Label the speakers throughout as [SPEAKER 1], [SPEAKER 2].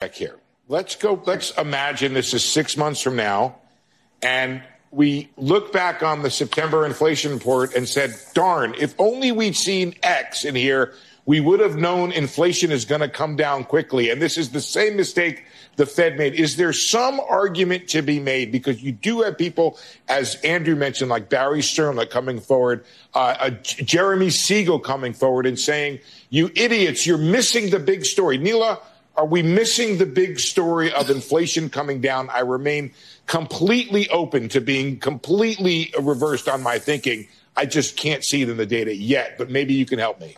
[SPEAKER 1] back here. Let's go. Let's imagine this is six months from now, and we look back on the September inflation report and said, darn, if only we'd seen X in here, we would have known inflation is going to come down quickly. And this is the same mistake the Fed made. Is there some argument to be made? Because you do have people, as Andrew mentioned, like Barry Sternlicht coming forward, uh, uh, Jeremy Siegel coming forward and saying, you idiots, you're missing the big story. Nela, are we missing the big story of inflation coming down? I remain completely open to being completely reversed on my thinking. I just can't see it in the data yet, but maybe you can help me.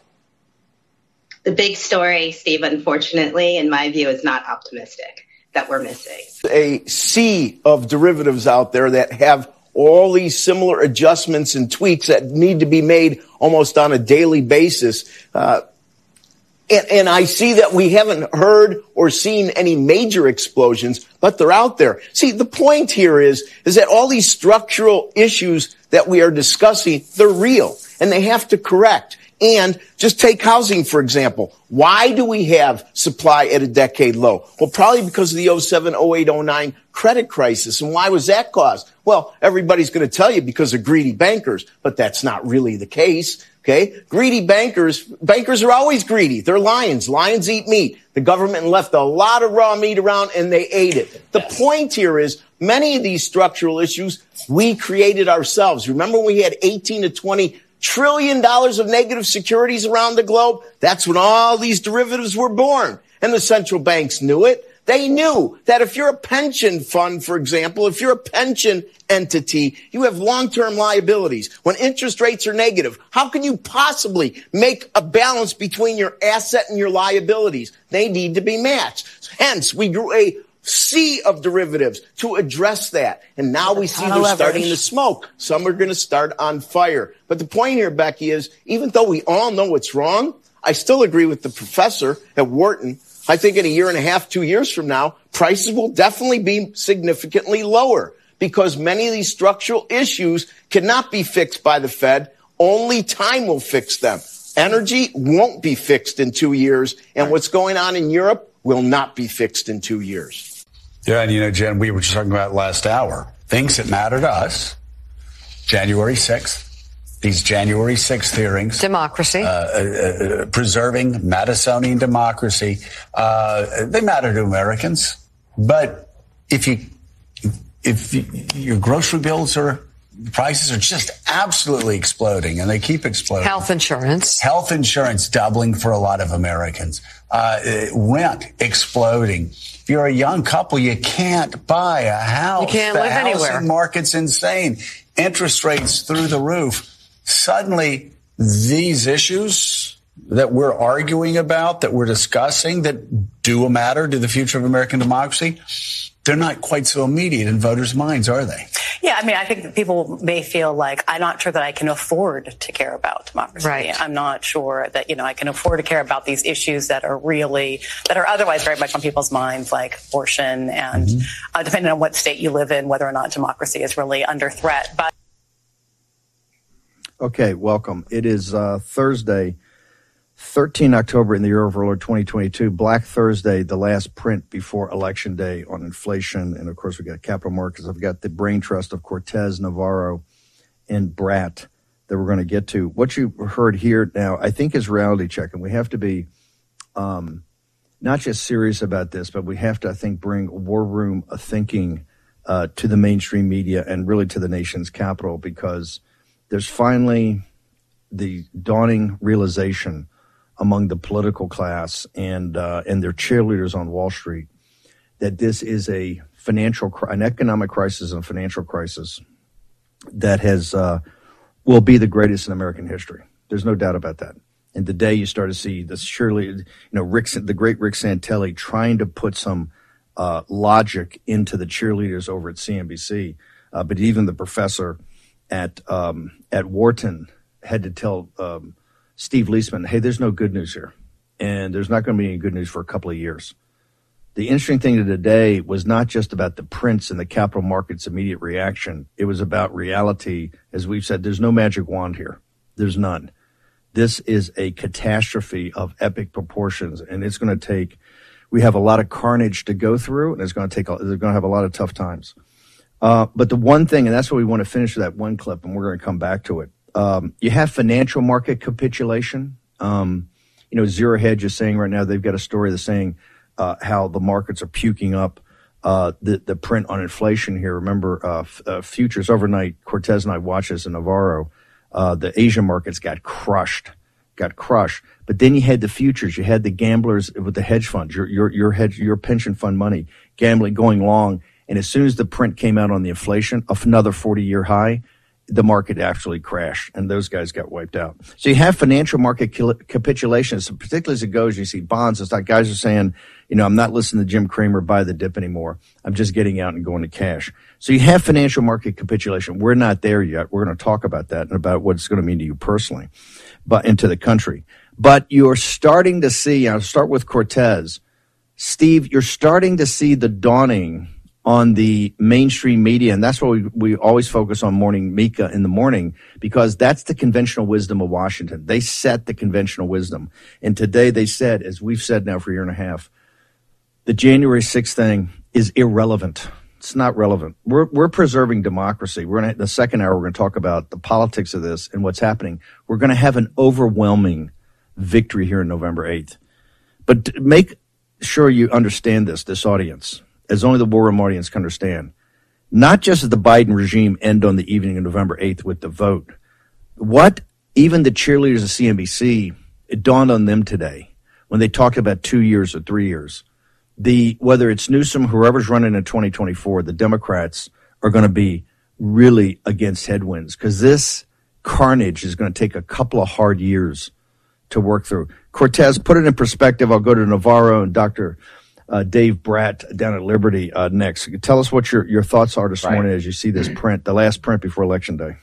[SPEAKER 2] The big story, Steve, unfortunately, in my view, is not optimistic that we're missing.
[SPEAKER 3] A sea of derivatives out there that have all these similar adjustments and tweaks that need to be made almost on a daily basis. Uh, and, and, I see that we haven't heard or seen any major explosions, but they're out there. See, the point here is, is that all these structural issues that we are discussing, they're real and they have to correct. And just take housing, for example. Why do we have supply at a decade low? Well, probably because of the 07, 08, 09 credit crisis. And why was that caused? Well, everybody's going to tell you because of greedy bankers, but that's not really the case. Okay. Greedy bankers, bankers are always greedy. They're lions. Lions eat meat. The government left a lot of raw meat around and they ate it. The point here is many of these structural issues we created ourselves. Remember when we had 18 to 20 trillion dollars of negative securities around the globe? That's when all these derivatives were born. And the central banks knew it. They knew that if you're a pension fund, for example, if you're a pension entity, you have long-term liabilities. When interest rates are negative, how can you possibly make a balance between your asset and your liabilities? They need to be matched. Hence, we grew a sea of derivatives to address that. And now we see they're starting to smoke. Some are going to start on fire. But the point here, Becky, is even though we all know what's wrong, I still agree with the professor at Wharton I think in a year and a half, two years from now, prices will definitely be significantly lower because many of these structural issues cannot be fixed by the Fed. Only time will fix them. Energy won't be fixed in two years. And right. what's going on in Europe will not be fixed in two years.
[SPEAKER 4] Yeah. And you know, Jen, we were just talking about last hour. Things that matter to us. January 6th, these January 6th hearings.
[SPEAKER 5] Democracy. Uh, uh,
[SPEAKER 4] uh, preserving Madisonian democracy. Uh, they matter to Americans. But if you, if you, your grocery bills are, prices are just absolutely exploding and they keep exploding.
[SPEAKER 5] Health insurance.
[SPEAKER 4] Health insurance doubling for a lot of Americans. Uh, rent exploding. If you're a young couple, you can't buy a house.
[SPEAKER 5] You can't
[SPEAKER 4] the
[SPEAKER 5] live anywhere.
[SPEAKER 4] market's insane. Interest rates through the roof suddenly these issues that we're arguing about, that we're discussing, that do matter to the future of American democracy, they're not quite so immediate in voters' minds, are they?
[SPEAKER 6] Yeah, I mean, I think people may feel like I'm not sure that I can afford to care about democracy.
[SPEAKER 5] Right.
[SPEAKER 6] I'm not sure that you know I can afford to care about these issues that are really that are otherwise very much on people's minds, like abortion and mm-hmm. uh, depending on what state you live in, whether or not democracy is really under threat. But
[SPEAKER 7] Okay, welcome. It is uh, Thursday, 13 October in the year of our Lord 2022, Black Thursday, the last print before Election Day on inflation. And of course, we've got capital markets. I've got the brain trust of Cortez, Navarro, and Brat that we're going to get to. What you heard here now, I think, is reality check. And we have to be um, not just serious about this, but we have to, I think, bring war room thinking uh, to the mainstream media and really to the nation's capital because there's finally the dawning realization among the political class and uh, and their cheerleaders on Wall Street that this is a financial an economic crisis and a financial crisis that has uh, will be the greatest in American history. There's no doubt about that. And today you start to see this surely, you know, Rick, the great Rick Santelli trying to put some uh, logic into the cheerleaders over at CNBC, uh, but even the professor at um, at Wharton had to tell um, Steve Liesman, "Hey, there's no good news here, and there's not going to be any good news for a couple of years." The interesting thing to today was not just about the prints and the capital markets' immediate reaction. It was about reality. As we've said, there's no magic wand here. There's none. This is a catastrophe of epic proportions, and it's going to take We have a lot of carnage to go through, and it's going to take. They're going to have a lot of tough times. Uh, but the one thing, and that's what we want to finish with that one clip, and we're going to come back to it. Um, you have financial market capitulation. Um, you know, Zero Hedge is saying right now they've got a story that's saying uh, how the markets are puking up uh, the the print on inflation here. Remember, uh, f- uh, futures overnight. Cortez and I watched this in Navarro. Uh, the Asian markets got crushed, got crushed. But then you had the futures. You had the gamblers with the hedge funds, your your your hedge, your pension fund money gambling going long. And as soon as the print came out on the inflation, another forty year high the market actually crashed and those guys got wiped out. So you have financial market capitulation, so particularly as it goes, you see bonds. It's like guys are saying, you know, I'm not listening to Jim Cramer buy the dip anymore. I'm just getting out and going to cash. So you have financial market capitulation. We're not there yet. We're going to talk about that and about what it's going to mean to you personally, but into the country. But you're starting to see, I'll start with Cortez. Steve, you're starting to see the dawning on the mainstream media, and that's why we, we always focus on morning Mika in the morning because that's the conventional wisdom of Washington. They set the conventional wisdom, and today they said, as we've said now for a year and a half, the January 6th thing is irrelevant. It's not relevant. We're we're preserving democracy. We're gonna the second hour. We're gonna talk about the politics of this and what's happening. We're gonna have an overwhelming victory here on November 8th. But make sure you understand this, this audience as only the war room audience can understand. Not just does the Biden regime end on the evening of November 8th with the vote. What even the cheerleaders of CNBC, it dawned on them today when they talked about two years or three years. The whether it's Newsom, whoever's running in 2024, the Democrats are going to be really against headwinds because this carnage is going to take a couple of hard years to work through. Cortez, put it in perspective. I'll go to Navarro and Dr uh, Dave Brat down at Liberty uh, next. Tell us what your, your thoughts are this right. morning as you see this print, the last print before Election Day.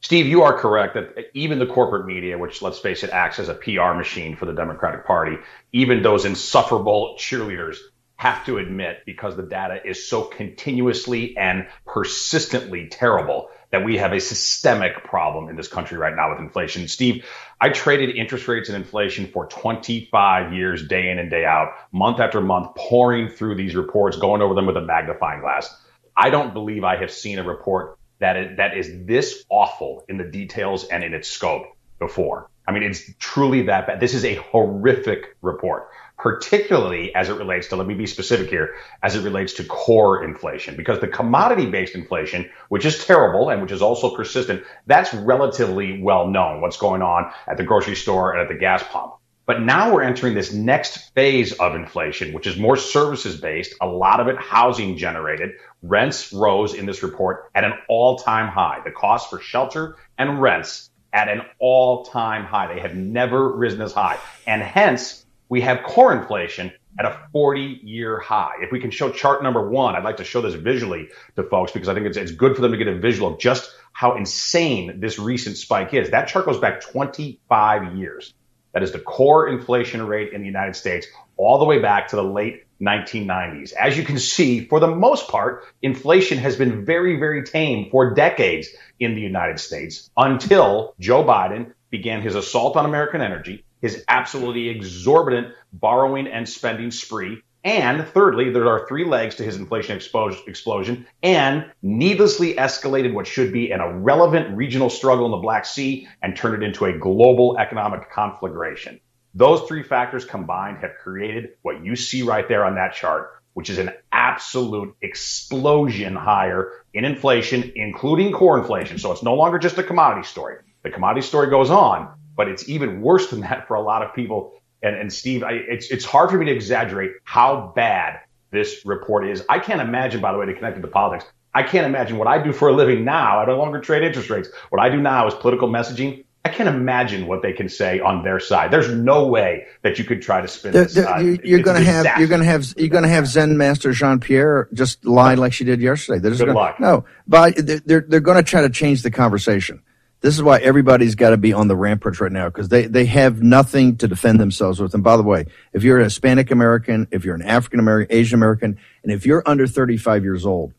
[SPEAKER 5] Steve, you are correct that even the corporate media, which let's face it, acts as a PR machine for the Democratic Party, even those insufferable cheerleaders have to admit because the data is so continuously and persistently terrible that we have a systemic problem in this country right now with inflation. Steve, I traded interest rates and inflation for 25 years, day in and day out, month after month, pouring through these reports, going over them with a magnifying glass. I don't believe I have seen a report that is, that is this awful in the details and in its scope before. I mean, it's truly that bad. This is a horrific report particularly as it relates to, let me be specific here, as it relates to core inflation, because the commodity based inflation, which is terrible and which is also persistent, that's relatively well known what's going on at the grocery store and at the gas pump. But now we're entering this next phase of inflation, which is more services based, a lot of it housing generated. Rents rose in this report at an all time high. The cost for shelter and rents at an all time high. They have never risen as high. And hence, we have core inflation at a 40 year high. If we can show chart number one, I'd like to show this visually to folks because I think it's, it's good for them to get a visual of just how insane this recent spike is. That chart goes back 25 years. That is the core inflation rate in the United States all the way back to the late 1990s. As you can see, for the most part, inflation has been very, very tame for decades in the United States until Joe Biden began his assault on American energy, his absolutely exorbitant borrowing and spending spree. And thirdly, there are three legs to his inflation explosion and needlessly escalated what should be an irrelevant regional struggle in the Black Sea and turned it into a global economic conflagration. Those three factors combined have created what you see right there on that chart, which is an absolute explosion higher in inflation, including core inflation. So it's no longer just a commodity story. The commodity story goes on, but it's even worse than that for a lot of people. And, and Steve, I, it's, it's hard for me to exaggerate how bad this report is. I can't imagine, by the way, to connect it to politics. I can't imagine what I do for a living now. I no longer trade interest rates. What I do now is political messaging. I can't imagine what they can say on their side. There's no way that you could try to spin this.
[SPEAKER 7] Uh, you're going to have you're going to have you're going to have Zen Master Jean Pierre just lie like she did yesterday.
[SPEAKER 5] They're Good
[SPEAKER 7] gonna,
[SPEAKER 5] luck.
[SPEAKER 7] No, but they're they're going to try to change the conversation. This is why everybody's got to be on the ramparts right now because they, they have nothing to defend themselves with. And by the way, if you're a Hispanic American, if you're an African American, Asian American, and if you're under 35 years old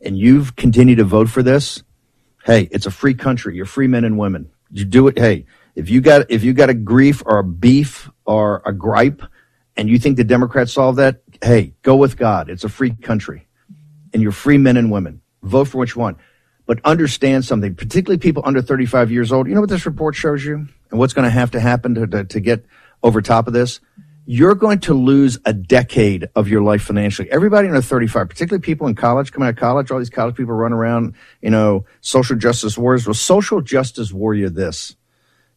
[SPEAKER 7] and you've continued to vote for this, hey, it's a free country. You're free men and women. You do it. Hey, if you got if you got a grief or a beef or a gripe and you think the Democrats solve that, hey, go with God. It's a free country and you're free men and women. Vote for what you want. But understand something, particularly people under 35 years old. You know what this report shows you and what's going to have to happen to, to, to get over top of this? You're going to lose a decade of your life financially. Everybody under 35, particularly people in college, coming out of college, all these college people run around, you know, social justice warriors. Well, social justice warrior this.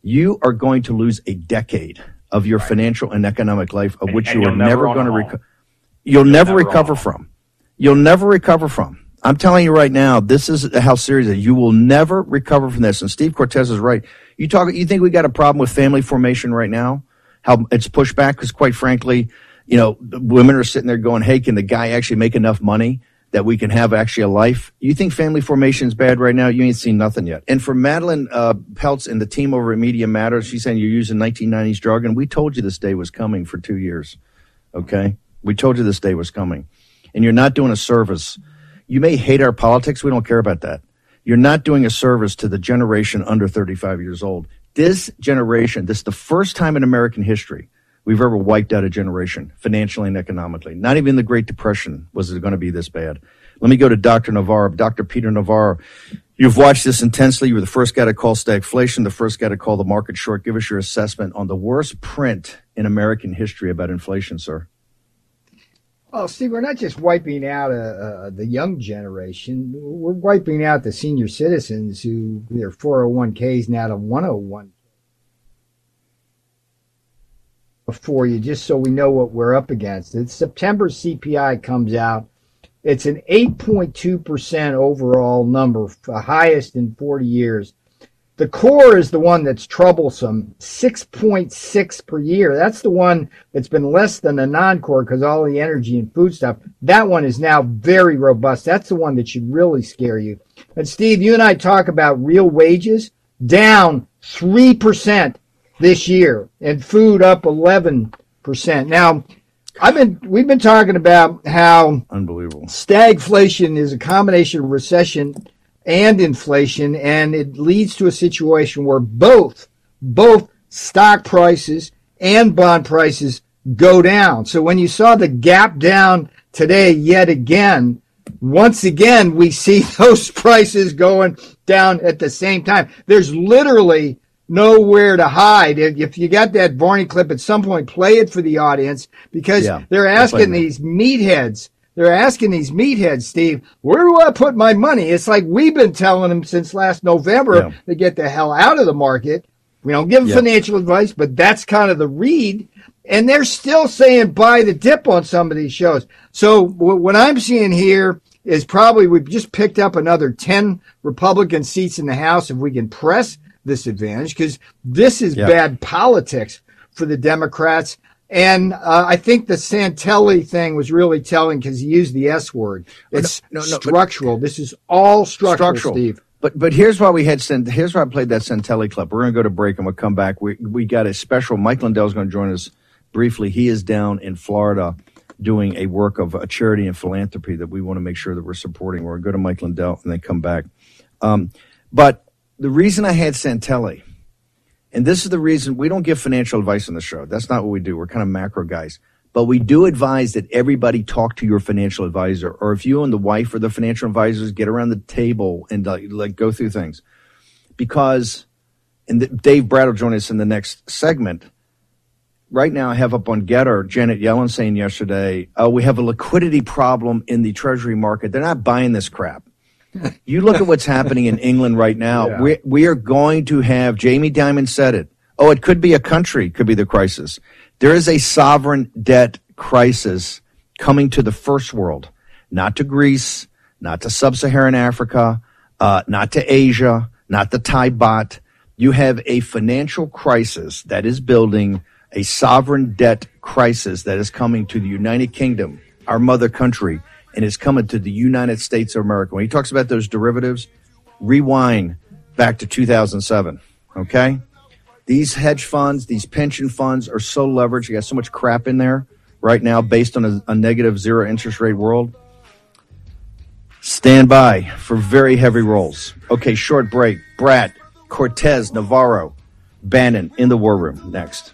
[SPEAKER 7] You are going to lose a decade of your right. financial and economic life of
[SPEAKER 5] and,
[SPEAKER 7] which you are
[SPEAKER 5] never,
[SPEAKER 7] never going to recover.
[SPEAKER 5] You'll,
[SPEAKER 7] you'll, never, never recover from. You'll never recover from. I'm telling you right now, this is how serious it is. You will never recover from this. And Steve Cortez is right. You talk, you think we got a problem with family formation right now? How it's pushed back? Because quite frankly, you know, women are sitting there going, Hey, can the guy actually make enough money that we can have actually a life? You think family formation is bad right now? You ain't seen nothing yet. And for Madeline uh, Peltz and the team over at Media Matters, she's saying you're using 1990s drug. And we told you this day was coming for two years. Okay. We told you this day was coming and you're not doing a service. You may hate our politics. We don't care about that. You're not doing a service to the generation under 35 years old. This generation, this is the first time in American history we've ever wiped out a generation financially and economically. Not even the Great Depression was it going to be this bad. Let me go to Dr. Navarro, Dr. Peter Navarro. You've watched this intensely. You were the first guy to call stagflation, the first guy to call the market short. Give us your assessment on the worst print in American history about inflation, sir.
[SPEAKER 8] Well, Steve, we're not just wiping out uh, uh, the young generation. We're wiping out the senior citizens who their 401ks now to 101 before you, just so we know what we're up against. It's September CPI comes out. It's an 8.2% overall number, the highest in 40 years. The core is the one that's troublesome, 6.6 per year. That's the one that's been less than the non-core because all the energy and food stuff. That one is now very robust. That's the one that should really scare you. And Steve, you and I talk about real wages down 3% this year and food up 11%. Now, I've been we've been talking about how
[SPEAKER 7] unbelievable
[SPEAKER 8] stagflation is a combination of recession and inflation, and it leads to a situation where both both stock prices and bond prices go down. So when you saw the gap down today yet again, once again we see those prices going down at the same time. There's literally nowhere to hide. If you got that Varney clip at some point, play it for the audience because yeah, they're asking these meatheads they're asking these meatheads, Steve, where do I put my money? It's like we've been telling them since last November yeah. to get the hell out of the market. We don't give yeah. financial advice, but that's kind of the read. And they're still saying buy the dip on some of these shows. So what I'm seeing here is probably we've just picked up another 10 Republican seats in the House if we can press this advantage because this is yeah. bad politics for the Democrats. And uh, I think the Santelli thing was really telling because he used the S word. It's no, no, no, structural. this is all structural, structural, Steve.
[SPEAKER 7] But but here's why we had sent here's why I played that Santelli clip. We're going to go to break and we'll come back. We we got a special. Mike Lindell's going to join us briefly. He is down in Florida doing a work of a charity and philanthropy that we want to make sure that we're supporting. We're going to go to Mike Lindell and then come back. Um, but the reason I had Santelli and this is the reason we don't give financial advice on the show. That's not what we do. We're kind of macro guys. But we do advise that everybody talk to your financial advisor, or if you and the wife or the financial advisors get around the table and uh, like go through things, because and the, Dave Brat will join us in the next segment. Right now, I have up on Gettr Janet Yellen saying yesterday, "Oh, we have a liquidity problem in the Treasury market. They're not buying this crap." you look at what's happening in England right now. Yeah. We, we are going to have, Jamie Dimon said it. Oh, it could be a country, could be the crisis. There is a sovereign debt crisis coming to the first world, not to Greece, not to sub-Saharan Africa, uh, not to Asia, not the Thai baht. You have a financial crisis that is building a sovereign debt crisis that is coming to the United Kingdom, our mother country and is coming to the United States of America. When he talks about those derivatives, rewind back to 2007. Okay. These hedge funds, these pension funds are so leveraged. You got so much crap in there right now based on a, a negative zero interest rate world. Stand by for very heavy rolls. Okay, short break. Brat, Cortez, Navarro, Bannon in the war room next.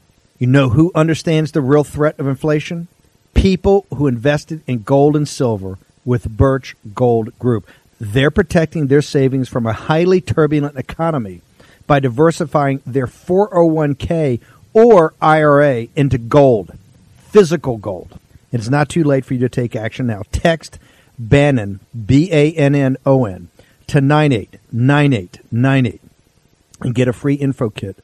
[SPEAKER 7] You know who understands the real threat of inflation? People who invested in gold and silver with Birch Gold Group. They're protecting their savings from a highly turbulent economy by diversifying their 401k or IRA into gold, physical gold. It's not too late for you to take action now. Text Bannon, B A N N O N, to 989898 and get a free info kit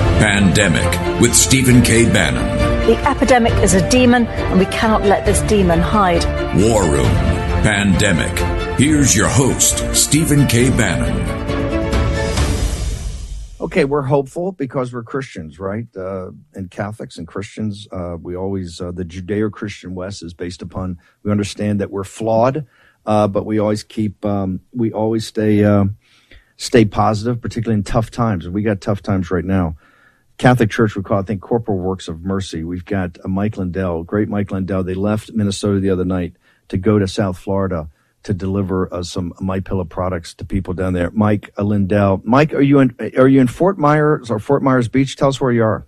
[SPEAKER 9] Pandemic with Stephen K. Bannon.
[SPEAKER 10] The epidemic is a demon, and we cannot let this demon hide.
[SPEAKER 9] War Room Pandemic. Here's your host, Stephen K. Bannon.
[SPEAKER 7] Okay, we're hopeful because we're Christians, right? Uh, and Catholics and Christians, uh, we always, uh, the Judeo Christian West is based upon, we understand that we're flawed, uh, but we always keep, um, we always stay, uh, stay positive, particularly in tough times. We got tough times right now. Catholic Church we call, I think, Corporal Works of Mercy. We've got Mike Lindell, great Mike Lindell. They left Minnesota the other night to go to South Florida to deliver uh, some My Pillow products to people down there. Mike uh, Lindell, Mike, are you in? Are you in Fort Myers or Fort Myers Beach? Tell us where you are.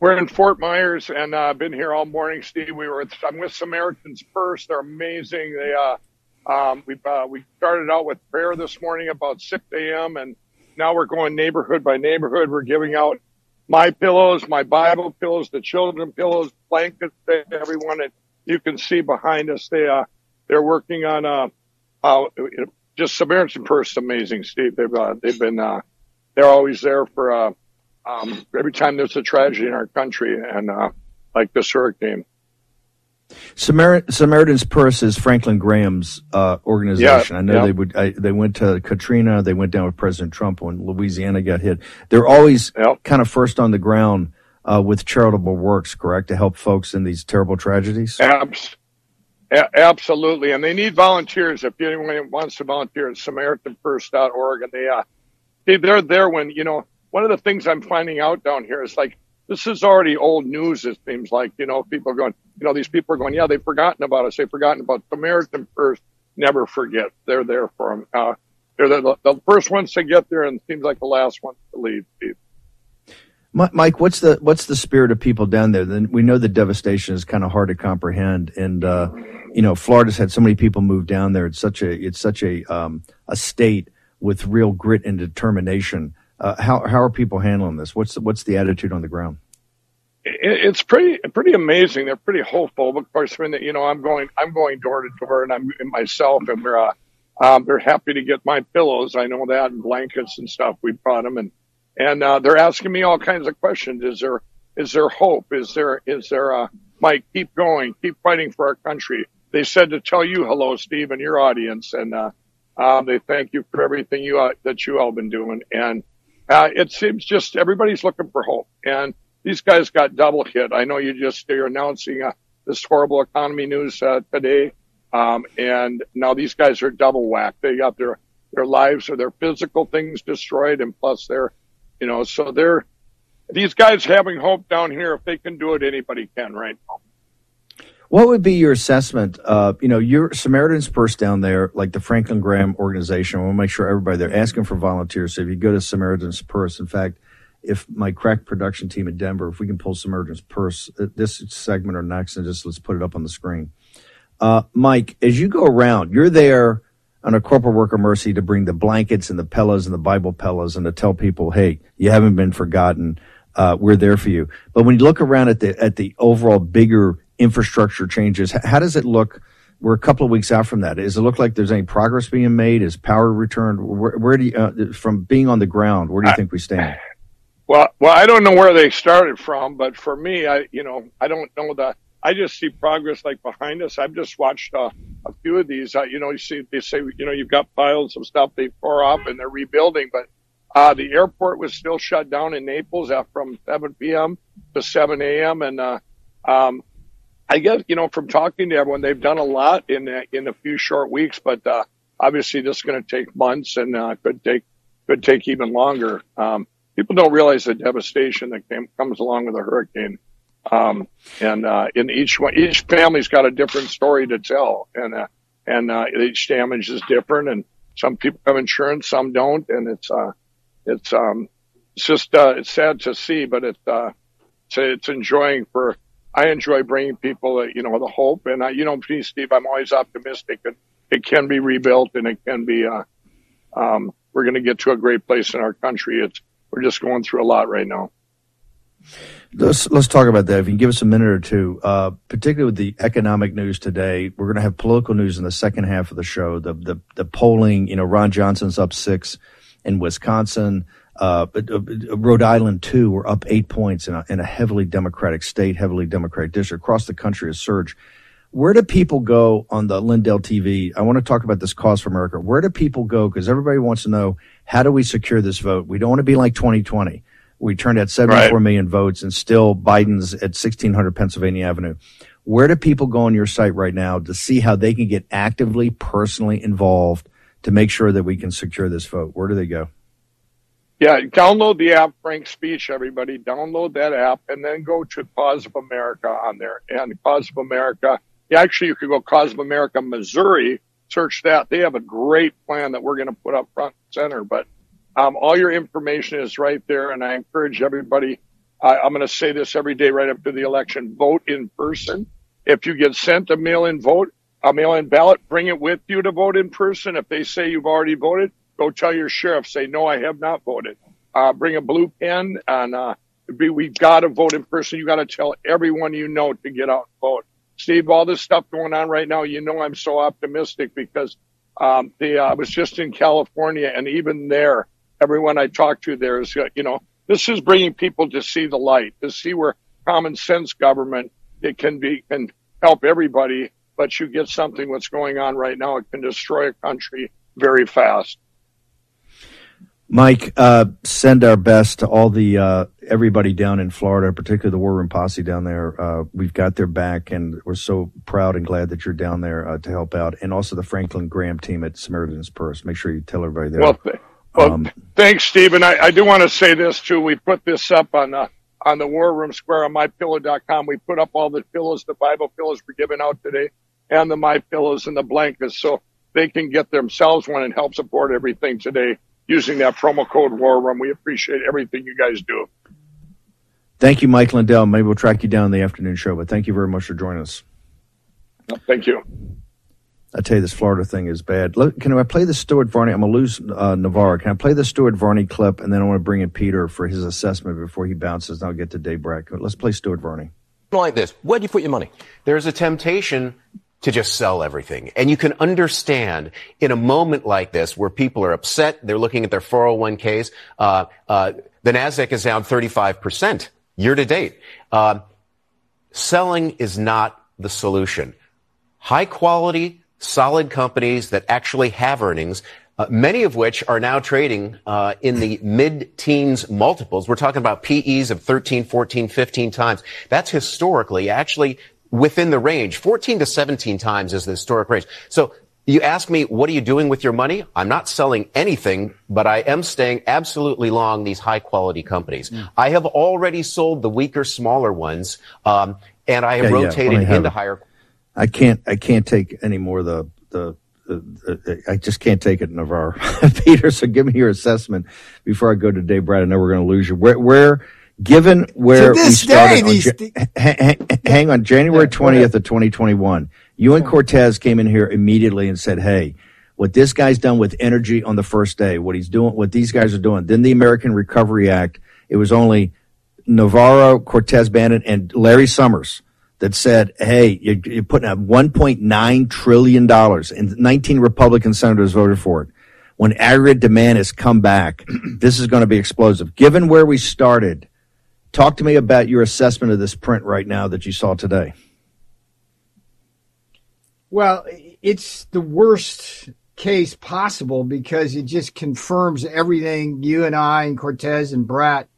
[SPEAKER 11] We're in Fort Myers, and I've uh, been here all morning, Steve. We were I'm with Samaritans First. They're amazing. They uh, um, we uh, we started out with prayer this morning about 6 a.m. and now we're going neighborhood by neighborhood. We're giving out my pillows, my Bible pillows, the children pillows, blankets, everyone. And you can see behind us, they uh, they're working on uh, uh, just Samaritan Purse, amazing, Steve. They've uh, they've been uh, they're always there for uh, um, every time there's a tragedy in our country, and uh, like this hurricane.
[SPEAKER 7] Samar- Samaritan's Purse is Franklin Graham's uh, organization.
[SPEAKER 11] Yeah,
[SPEAKER 7] I know
[SPEAKER 11] yeah.
[SPEAKER 7] they would. I, they went to Katrina. They went down with President Trump when Louisiana got hit. They're always
[SPEAKER 11] Yeah.
[SPEAKER 7] kind of first on the ground uh, with charitable works, correct, to help folks in these terrible tragedies.
[SPEAKER 11] Abs- absolutely, and they need volunteers. If anyone wants to volunteer, it's SamaritanFirst.org, and they uh, they they're there when you know. One of the things I'm finding out down here is like this is already old news. It seems like you know people are going, you know, these people are going, yeah, they've forgotten about us. They've forgotten about the American First. Never forget. They're there for them. Uh, they're the, the first ones to get there, and seems like the last ones to leave. Steve.
[SPEAKER 7] Mike, what's the what's the spirit of people down there? Then we know the devastation is kind of hard to comprehend, and uh, you know, Florida's had so many people move down there. It's such a it's such a um, a state with real grit and determination. Uh, how how are people handling this? What's the, what's the attitude on the ground?
[SPEAKER 11] It, it's pretty pretty amazing. They're pretty hopeful. Of course, when you know I'm going I'm going door to door, and I'm and myself, and we're uh, um, they're happy to get my pillows. I know that, and blankets and stuff. We brought them, and and uh, they're asking me all kinds of questions. Is there is there hope? Is there is there uh, Mike? Keep going, keep fighting for our country. They said to tell you hello, Steve, and your audience, and uh, um, they thank you for everything you uh, that you all been doing. And uh, it seems just everybody's looking for hope, and these guys got double hit. I know you just you're announcing uh, this horrible economy news uh, today, um, and now these guys are double whacked. They got their their lives or their physical things destroyed, and plus their, you know, so they're these guys having hope down here. If they can do it, anybody can right now.
[SPEAKER 7] What would be your assessment? You know, your Samaritan's Purse down there, like the Franklin Graham organization. To make sure everybody they're asking for volunteers. So if you go to Samaritan's Purse, in fact, if my crack production team in Denver, if we can pull some Samaritan's Purse, uh, this segment or next, and just let's put it up on the screen. Uh, Mike, as you go around, you're there on a corporal worker mercy to bring the blankets and the pillows and the Bible pillows and to tell people, hey, you haven't been forgotten. uh, we're there for you. But when you look around at the at the overall bigger infrastructure changes, how does it look? We're a couple of weeks out from that. Does it look like there's any progress being made? Is power returned? Where, where do you, uh, from being on the ground, where do you think we stand?
[SPEAKER 11] Well, well, I don't know where they started from, but for me, I, you know, I don't know the. I just see progress like behind us. I've just watched uh, a few of these. Uh, you know, you see, they say, you know, you've got piles of stuff they tore off and they're rebuilding, but uh, the airport was still shut down in Naples from 7 p.m. to 7 a.m. And uh, um, I guess you know from talking to everyone, they've done a lot in a, in a few short weeks, but uh, obviously this is going to take months and uh, could take could take even longer. Um, people don't realize the devastation that came, comes along with a hurricane. Um, and, uh, in each one, each family's got a different story to tell and, uh, and, uh, each damage is different and some people have insurance, some don't. And it's, uh, it's, um, it's just, uh, it's sad to see, but it's, uh, it's, it's enjoying for, I enjoy bringing people, uh, you know, the hope and, you know, me, Steve, I'm always optimistic and it can be rebuilt and it can be, uh, um, we're going to get to a great place in our country. It's, we're just going through a lot right now.
[SPEAKER 7] Let's let's talk about that. If you can give us a minute or two, uh, particularly with the economic news today, we're going to have political news in the second half of the show. The the, the polling, you know, Ron Johnson's up six in Wisconsin. Uh, uh Rhode Island too, we're up eight points in a, in a heavily Democratic state, heavily Democratic district across the country. A surge. Where do people go on the Lindell TV? I want to talk about this cause for America. Where do people go? Because everybody wants to know how do we secure this vote? We don't want to be like 2020. We turned out seventy-four right. million votes and still Biden's at 1600 Pennsylvania Avenue. Where do people go on your site right now to see how they can get actively, personally involved to make sure that we can secure this vote? Where do they go?
[SPEAKER 11] Yeah, download the app, Frank Speech, everybody. Download that app and then go to Cause of America on there. And Cause of America, actually, you could go Cause of America, Missouri, search that. They have a great plan that we're going to put up front and center. But um, all your information is right there, and I encourage everybody. I, I'm going to say this every day right up to the election: vote in person. If you get sent a mail-in vote, a mail-in ballot, bring it with you to vote in person. If they say you've already voted, go tell your sheriff. Say no, I have not voted. Uh, bring a blue pen, and uh, we've got to vote in person. You got to tell everyone you know to get out and vote. Steve, all this stuff going on right now, you know I'm so optimistic because um, the, uh, I was just in California, and even there, everyone I talked to there is, uh, you know, this is bringing people to see the light, to see where common sense government it can be can help everybody, but you get something what's going on right now, it can destroy a country very fast.
[SPEAKER 7] Mike, uh, send our best to all the uh, everybody down in Florida, particularly the War Room Posse down there. Uh, we've got their back, and we're so proud and glad that you're down there uh, to help out, and also the Franklin Graham team at Samaritan's Purse. Make sure you tell everybody there.
[SPEAKER 11] Well, well um, thanks, Stephen. I, I, do want to say this too. We put this up on uh, on the War Room Square on MyPillow.com. We put up all the pillows, the Bible pillows we're giving out today, and the My Pillows and the blankets, so they can get themselves one and help support everything today using that promo code War Room. We appreciate everything you guys do.
[SPEAKER 7] Thank you, Mike Lindell. Maybe we'll track you down in the afternoon show, but thank you very much for joining us.
[SPEAKER 11] Thank you.
[SPEAKER 7] I tell you, this Florida thing is bad. Look, can I play the Stuart Varney? I'm gonna lose uh, Navarro. Can I play the Stuart Varney clip, and then I want to bring in Peter for his assessment before he bounces, and I'll get to Dave Brat. Let's play Stuart Varney.
[SPEAKER 12] Like this, where do you put your money? There's a temptation to just sell everything. And you can understand in a moment like this where people are upset, they're looking at their 401ks, uh, uh, the NASDAQ is down 35% year to date. Uh, selling is not the solution. High quality, solid companies that actually have earnings, uh, many of which are now trading uh, in the mid-teens multiples. We're talking about PEs of 13, 14, 15 times. That's historically actually within the range. 14 to 17 times is the historic range. So you ask me, what are you doing with your money? I'm not selling anything, but I am staying absolutely long these high quality companies. Mm. I have already sold the weaker, smaller ones, um, and I have yeah, rotated yeah. into higher.
[SPEAKER 7] I can't, I can't take any more of the, the, the, I just can't take it, Navarre. Peter, so give me your assessment before I go to Dave Brat. I know we're going to lose you. Where, where, given where we started, day, on, th- hang, on January twentieth of twenty twenty one, you and Cortez came in here immediately and said, "Hey, what this guy's done with energy on the first day, what he's doing, what these guys are doing." Then the American Recovery Act. It was only Navarro, Cortez Bannon, and Larry Summers that said, "Hey, you're, you're putting out 1.9 trillion dollars, and 19 Republican senators voted for it." When aggregate demand has come back, this is going to be explosive. Given where we started, talk to me about your assessment of this print right now that you saw today.
[SPEAKER 8] Well, it's the worst case possible because it just confirms everything you and I and Cortez and Brat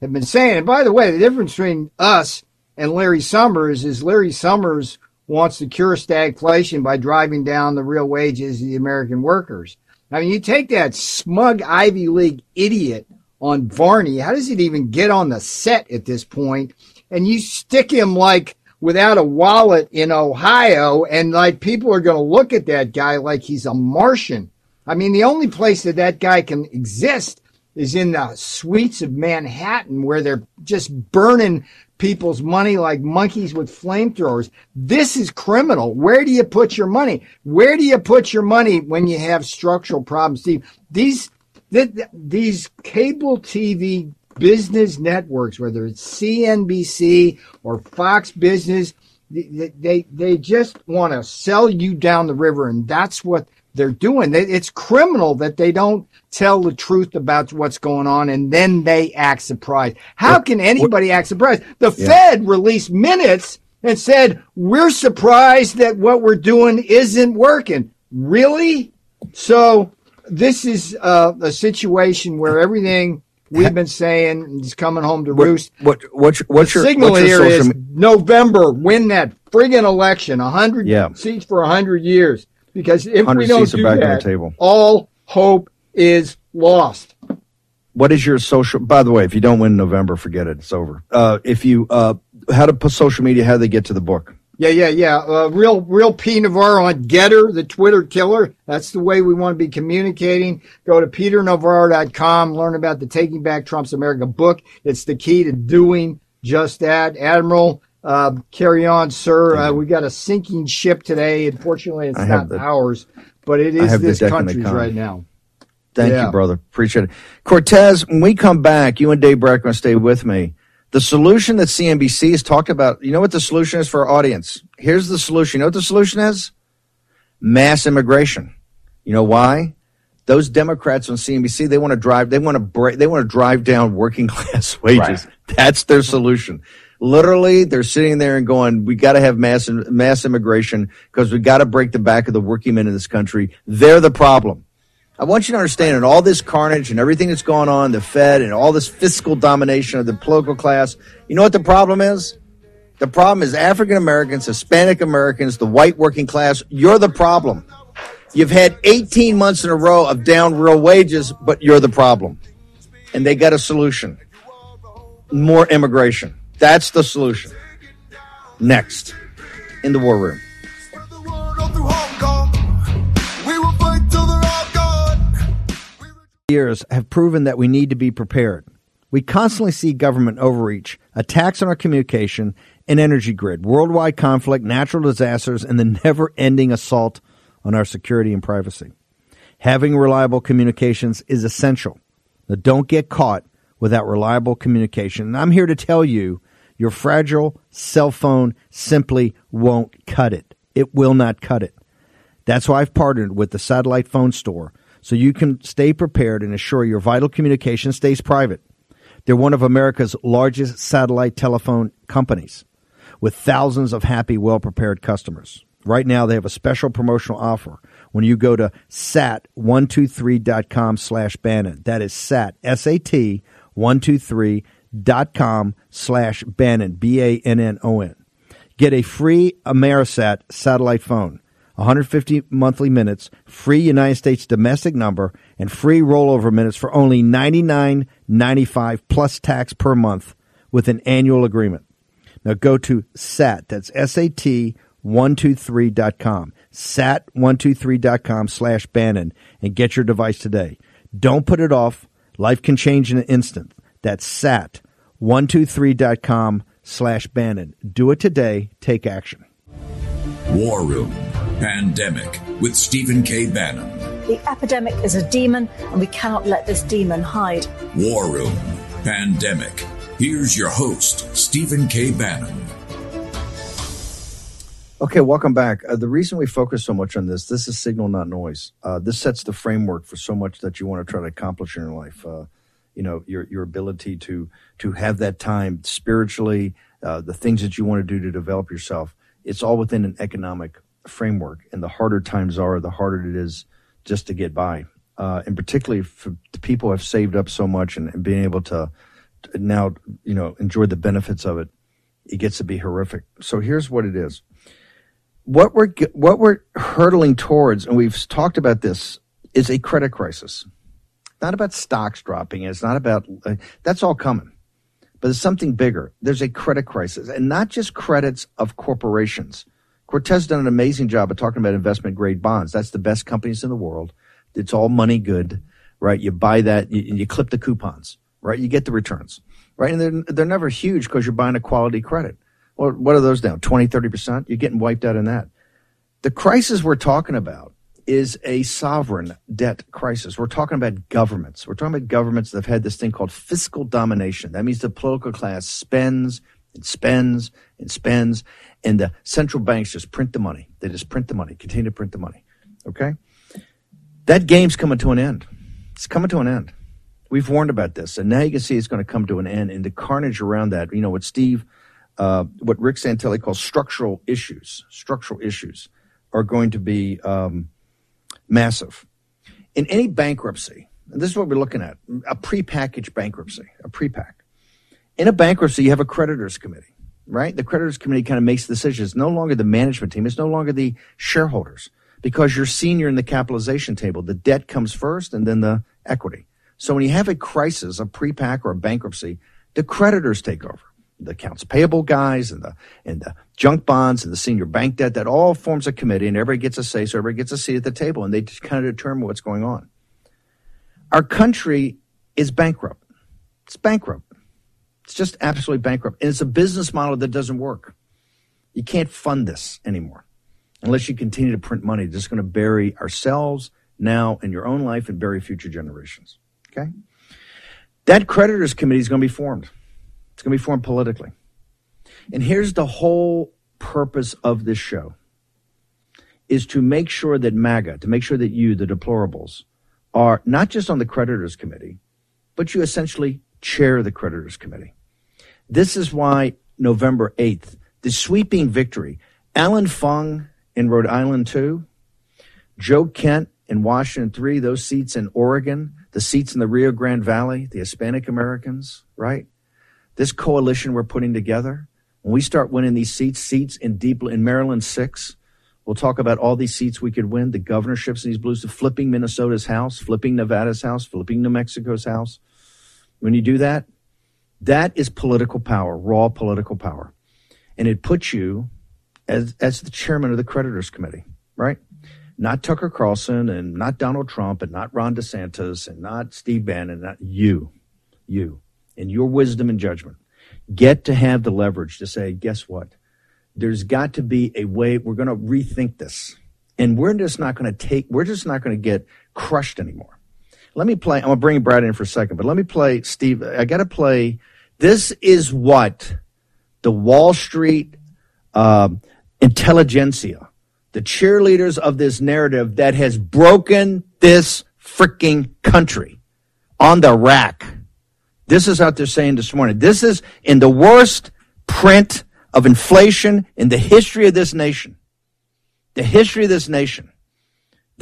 [SPEAKER 8] have been saying. And by the way, the difference between us and Larry Summers is Larry Summers wants to cure stagflation by driving down the real wages of the American workers. I mean, you take that smug Ivy League idiot on Varney. How does it even get on the set at this point? And you stick him like without a wallet in Ohio, and like people are going to look at that guy like he's a Martian. I mean, the only place that that guy can exist is in the suites of Manhattan where they're just burning people's money like monkeys with flamethrowers. This is criminal. Where do you put your money? Where do you put your money when you have structural problems, Steve? These these cable TV business networks, whether it's CNBC or Fox Business, they they, they just want to sell you down the river, and that's what they're doing. It's criminal that they don't tell the truth about what's going on and then they act surprised. How what, can anybody what, act surprised? The yeah. Fed released minutes and said, We're surprised that what we're doing isn't working. Really? So, this is uh, a situation where everything we've been saying is coming home to
[SPEAKER 7] what,
[SPEAKER 8] roost.
[SPEAKER 7] What, what's, what's your
[SPEAKER 8] signal
[SPEAKER 7] what's
[SPEAKER 8] your
[SPEAKER 7] here
[SPEAKER 8] is November, win that friggin' election, 100
[SPEAKER 7] yeah.
[SPEAKER 8] seats for 100 years. Because if we don't do that, all hope is lost.
[SPEAKER 7] What is your social? By the way, if you don't win November, forget it. It's over. Uh, if you uh, how to put social media, how do they get to the book?
[SPEAKER 8] Yeah, yeah, yeah. Uh, real, real P Navarro on Gettr, the Twitter killer. That's the way we want to be communicating. Go to peternavarro.com, learn about the Taking Back Trump's America book. It's the key to doing just that. Admiral, uh, carry on, sir. Uh, we got a sinking ship today. Unfortunately, it's not the, ours, but it is this country's right now.
[SPEAKER 7] Thank yeah. you, brother. Appreciate it. Cortez, when we come back, you and Dave Brat are going to stay with me. The solution that CNBC has talked about, you know what the solution is for our audience? Here's the solution. You know what the solution is? Mass immigration. You know why? Those Democrats on CNBC, they want to drive, they want to break, they want to drive down working class wages. Right. That's their solution. Literally, they're sitting there and going, we got to have mass, mass immigration because we got to break the back of the working men in this country. They're the problem. I want you to understand and all this carnage and everything that's going on, the Fed and all this fiscal domination of the political class. You know what the problem is? The problem is African Americans, Hispanic Americans, the white working class. You're the problem. You've had 18 months in a row of down real wages, but you're the problem. And they got a solution. More immigration. That's the solution. Next in the war room. Years have proven that we need to be prepared. We constantly see government overreach, attacks on our communication and energy grid, worldwide conflict, natural disasters, and the never ending assault on our security and privacy. Having reliable communications is essential. Now, don't get caught without reliable communication. And I'm here to tell you your fragile cell phone simply won't cut it. It will not cut it. That's why I've partnered with the Satellite Phone Store so you can stay prepared and assure your vital communication stays private. They're one of America's largest satellite telephone companies with thousands of happy, well prepared customers. Right now, they have a special promotional offer when you go to sat123.com slash Bannon. That is sat, S-A-T, 123.com slash Bannon, B-A-N-N-O-N. Get a free Amerisat satellite phone 150 monthly minutes, free United States domestic number, and free rollover minutes for only $99.95 plus tax per month with an annual agreement. Now go to SAT, that's S-A-T 123.com, sat123.com slash Bannon, and get your device today. Don't put it off. Life can change in an instant. That's sat123.com slash Bannon. Do it today. Take action.
[SPEAKER 9] War Room Pandemic with Stephen K. Bannon.
[SPEAKER 10] The epidemic is a demon, and we cannot let this demon hide.
[SPEAKER 9] War Room Pandemic. Here's your host, Stephen K. Bannon.
[SPEAKER 7] Okay, welcome back. Uh, the reason we focus so much on this, this is signal, not noise. Uh, this sets the framework for so much that you want to try to accomplish in your life. Uh, you know, your your ability to to have that time spiritually, uh, the things that you want to do to develop yourself. It's all within an economic framework, and the harder times are, the harder it is just to get by. Uh, and particularly for people who have saved up so much and, and being able to now, you know, enjoy the benefits of it, it gets to be horrific. So here's what it is what we're what we're hurtling towards, and we've talked about this, is a credit crisis. Not about stocks dropping. It's not about uh, that's all coming, but there's something bigger. There's a credit crisis, and not just credits of corporations. Cortes done an amazing job of talking about investment grade bonds. That's the best companies in the world. It's all money good, right? You buy that, you, you clip the coupons, right? You get the returns, right? And they're they're never huge because you're buying a quality credit. Well, what are those down? 20, 30%? You're getting wiped out in that. The crisis we're talking about is a sovereign debt crisis. We're talking about governments. We're talking about governments that have had this thing called fiscal domination. That means the political class spends and spends and spends, and the central banks just print the money. They just print the money, continue to print the money. Okay? That game's coming to an end. It's coming to an end. We've warned about this, and now you can see it's going to come to an end. And the carnage around that, you know, what Steve uh, what Rick Santelli calls structural issues, structural issues, are going to be um, massive. In any bankruptcy, and this is what we're looking at a prepackaged bankruptcy, a prepack. In a bankruptcy, you have a creditors committee, right? The creditors committee kind of makes decisions. It's no longer the management team, it's no longer the shareholders because you're senior in the capitalization table. The debt comes first and then the equity. So when you have a crisis, a prepack or a bankruptcy, the creditors take over the accounts payable guys and the and the junk bonds and the senior bank debt that all forms a committee and everybody gets a say so everybody gets a seat at the table and they just kind of determine what's going on our country is bankrupt it's bankrupt it's just absolutely bankrupt and it's a business model that doesn't work you can't fund this anymore unless you continue to print money it's just going to bury ourselves now in your own life and bury future generations okay that creditors committee is going to be formed it's going to be formed politically. And here's the whole purpose of this show is to make sure that MAGA, to make sure that you, the deplorables, are not just on the creditors committee, but you essentially chair the creditors committee. This is why November 8th, the sweeping victory, Alan Fung in Rhode Island 2, Joe Kent in Washington 3, those seats in Oregon, the seats in the Rio Grande Valley, the Hispanic Americans, right? this coalition we're putting together, when we start winning these seats, seats in deep in Maryland six, we'll talk about all these seats we could win, the governorships in these blues, the flipping Minnesota's house, flipping Nevada's house, flipping New Mexico's house. When you do that, that is political power, raw political power. And it puts you as, as the chairman of the creditors committee, right? Not Tucker Carlson and not Donald Trump and not Ron DeSantis and not Steve Bannon, not you, you and your wisdom and judgment get to have the leverage to say, guess what? There's got to be a way we're going to rethink this. And we're just not going to take, we're just not going to get crushed anymore. Let me play, I'm going to bring Brat in for a second, but let me play Steve. I got to play. This is what the Wall Street uh, intelligentsia, the cheerleaders of this narrative that has broken this freaking country on the rack this is what they're saying this morning. This is in the worst print of inflation in the history of this nation. The history of this nation.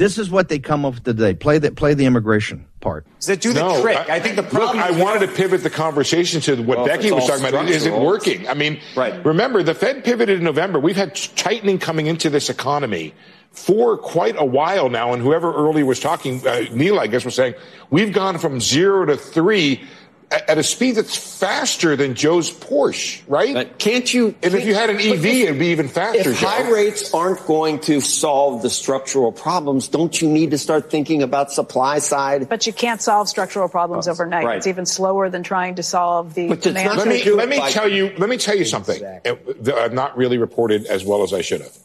[SPEAKER 7] This is what they come up with today. Play the play the immigration part.
[SPEAKER 13] Does it do the no, trick? I, I, think the problem.
[SPEAKER 1] Look, I wanted to pivot the conversation to what well, Becky was talking about. Is it working? I mean, right. remember the Fed pivoted in November. We've had tightening coming into this economy for quite a while now. And whoever earlier was talking, uh, Neil, I guess, was saying we've gone from zero to three at a speed that's faster than Joe's Porsche, right?
[SPEAKER 13] But can't you?
[SPEAKER 1] And if you had an EV, if, it'd be even faster.
[SPEAKER 13] If Joe. high rates aren't going to solve the structural problems, don't you need to start thinking about supply side?
[SPEAKER 14] But you can't solve structural problems oh, overnight. Right. It's even slower than trying to solve the but demand.
[SPEAKER 1] Let me, let me tell you. Let me tell you something. Exactly. I've uh, not really reported as well as I should have.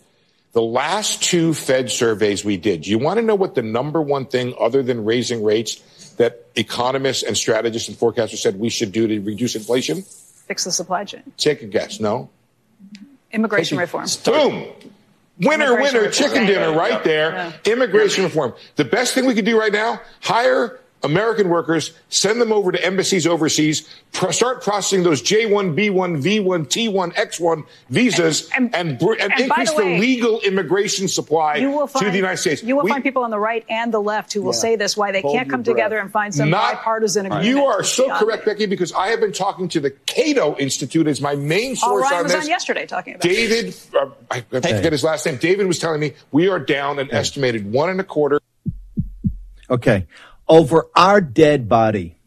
[SPEAKER 1] The last two Fed surveys we did. Do you want to know what the number one thing, other than raising rates? that economists and strategists and forecasters said we should do to reduce inflation?
[SPEAKER 14] fix the supply chain?
[SPEAKER 1] Take a guess. No.
[SPEAKER 14] Immigration reform.
[SPEAKER 1] Boom. Winner, winner,
[SPEAKER 14] reform.
[SPEAKER 1] chicken dinner right there.
[SPEAKER 14] Yeah.
[SPEAKER 1] Immigration reform. The best thing we could do right now, hire American workers, send them over to embassies overseas, pro- start processing those J1, B1, V1, T1, X1 visas, and, and, br- and
[SPEAKER 14] and
[SPEAKER 1] increase
[SPEAKER 14] the
[SPEAKER 1] the, legal immigration supply
[SPEAKER 14] You will find
[SPEAKER 1] to the United States.
[SPEAKER 14] You will
[SPEAKER 1] We-
[SPEAKER 14] find people on the right and the left who will
[SPEAKER 1] Yeah.
[SPEAKER 14] say this, why they can't come
[SPEAKER 1] breath.
[SPEAKER 14] together and find some
[SPEAKER 1] Not-
[SPEAKER 14] bipartisan agreement.
[SPEAKER 1] You are so
[SPEAKER 14] beyond
[SPEAKER 1] correct, Becky, because I have been talking to the Cato Institute as my main
[SPEAKER 14] Paul
[SPEAKER 1] source
[SPEAKER 14] Ryan
[SPEAKER 1] on
[SPEAKER 14] was
[SPEAKER 1] this.
[SPEAKER 14] on yesterday talking about it.
[SPEAKER 1] David, uh, I, I forget his last name. David was telling me we are down an estimated one and a quarter.
[SPEAKER 7] Okay. Over our dead body,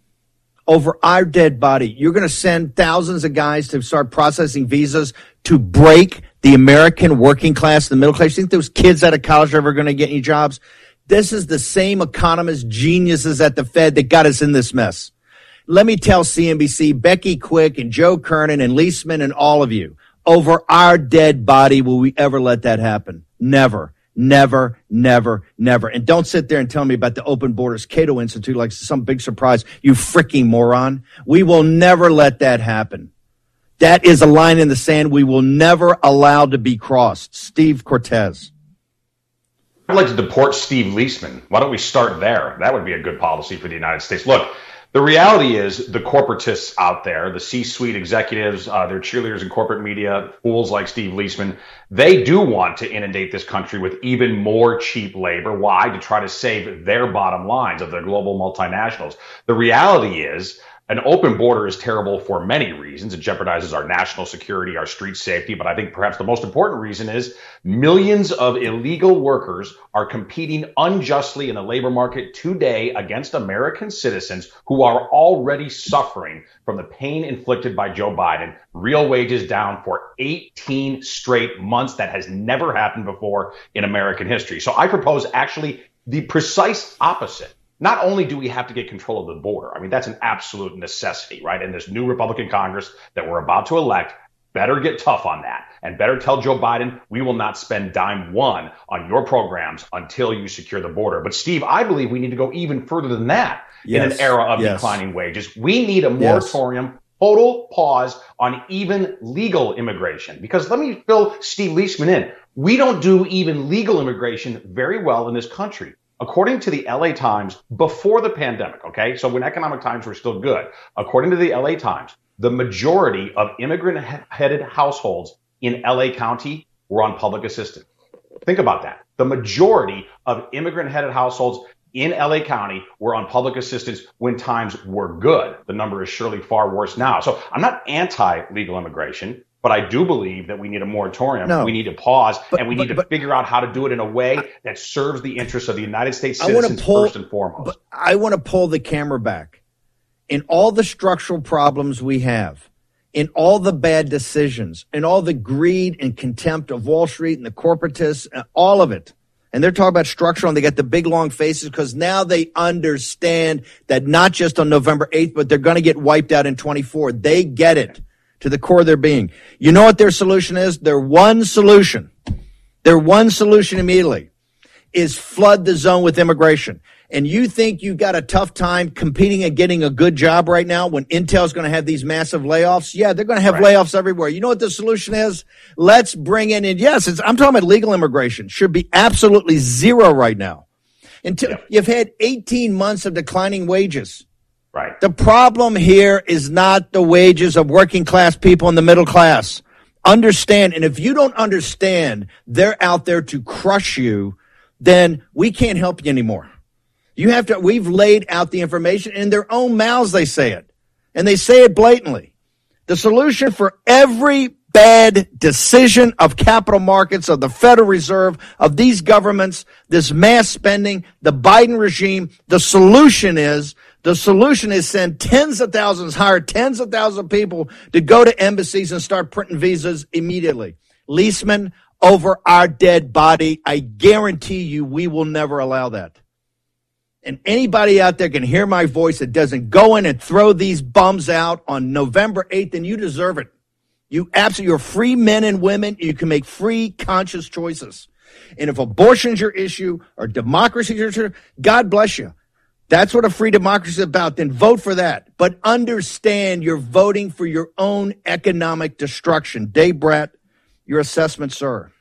[SPEAKER 7] over our dead body, you're going to send thousands of guys to start processing visas to break the American working class, the middle class. You think those kids out of college are ever going to get any jobs? This is the same economist geniuses at the Fed that got us in this mess. Let me tell CNBC, Becky Quick and Joe Kernan and Liesman and all of you, over our dead body will we ever let that happen? Never. Never, never, never. And don't sit there and tell me about the open borders Cato Institute like some big surprise. You freaking moron. We will never let that happen. That is a line in the sand we will never allow to be crossed. Steve Cortes.
[SPEAKER 5] I'd like to deport Steve Liesman. Why don't we start there? That would be a good policy for the United States. Look, the reality is the corporatists out there, the C-suite executives, uh, their cheerleaders in corporate media, fools like Steve Liesman, they do want to inundate this country with even more cheap labor. Why? To try to save their bottom lines of their global multinationals. The reality is an open border is terrible for many reasons. It jeopardizes our national security, our street safety. But I think perhaps the most important reason is millions of illegal workers are competing unjustly in the labor market today against American citizens who are already suffering from the pain inflicted by Joe Biden. Real wages down for 18 straight months. That has never happened before in American history. So I propose actually the precise opposite. Not only do we have to get control of the border, I mean, that's an absolute necessity, right? And this new Republican Congress that we're about to elect better get tough on that and better tell Joe Biden, we will not spend dime one on your programs until you secure the border. But Steve, I believe we need to go even further than that in an era of
[SPEAKER 7] Yes.
[SPEAKER 5] declining wages. We need a
[SPEAKER 7] Yes.
[SPEAKER 5] moratorium, total pause on even legal immigration. Because let me fill Steve Liesman in. We don't do even legal immigration very well in this country. According to the LA Times, before the pandemic, okay, so when economic times were still good, according to the LA Times, the majority of immigrant headed households in LA County were on public assistance. Think about that. The majority of immigrant headed households in LA County were on public assistance when times were good. The number is surely far worse now. So I'm not anti legal immigration, but I do believe that we need a moratorium.
[SPEAKER 7] No.
[SPEAKER 5] We need to pause
[SPEAKER 7] But-
[SPEAKER 5] and we
[SPEAKER 7] but-
[SPEAKER 5] need to
[SPEAKER 7] but-
[SPEAKER 5] figure out how to do it in a way that serves the interests of the United States
[SPEAKER 7] I
[SPEAKER 5] citizens
[SPEAKER 7] pull-
[SPEAKER 5] first and foremost.
[SPEAKER 7] But I want to pull the camera back. In all the structural problems we have, in all the bad decisions, in all the greed and contempt of Wall Street and the corporatists, and all of it. And they're talking about structural and they got the big long faces because now they understand that not just on November 8th, but they're going to get wiped out in 24. They get it to the core of their being. You know what their solution is? Their one solution. Their one solution immediately is flood the zone with immigration. And you think you've got a tough time competing and getting a good job right now when Intel's going to have these massive layoffs? Yeah, they're going to have layoffs everywhere. You know what the solution is? Let's bring in, and yes, it's, I'm talking about legal immigration. Should be absolutely zero right now. Until you've had 18 months of declining wages.
[SPEAKER 5] Right.
[SPEAKER 7] The problem here is not the wages of working class people in the middle class. Understand, and if you don't understand they're out there to crush you, then we can't help you anymore. You have to, we've laid out the information in their own mouths, they say it. And they say it blatantly. The solution for every bad decision of capital markets, of the Federal Reserve, of these governments, this mass spending, the Biden regime, the solution is, the solution is send tens of thousands, hire tens of thousands of people to go to embassies and start printing visas immediately. Liesman, over our dead body, I guarantee you we will never allow that. And anybody out there can hear my voice that doesn't go in and throw these bums out on November 8th, and you deserve it. You absolutely, you're free men and women. You can make free, conscious choices. And if abortion's your issue or democracy's your issue, God bless you. That's what a free democracy is about. Then vote for that. But understand you're voting for your own economic destruction. Dave Brat, your assessment, sir.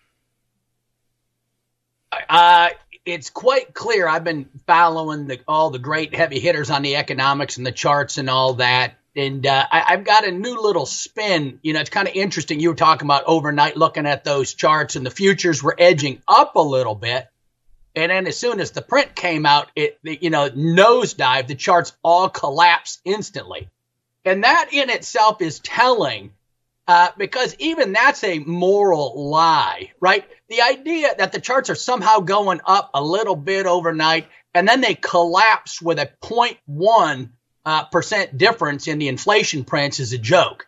[SPEAKER 15] Uh, it's quite clear. I've been following the, all the great heavy hitters on the economics and the charts and all that. And uh, I, have got a new little spin. You know, it's kind of interesting. You were talking about overnight looking at those charts, and the futures were edging up a little bit. And then as soon as the print came out, it, you know, nosedive, the charts all collapsed instantly. And that in itself is telling uh, because even that's a moral lie, right? The idea that the charts are somehow going up a little bit overnight and then they collapse with a 0.1 uh, percent difference in the inflation prints is a joke.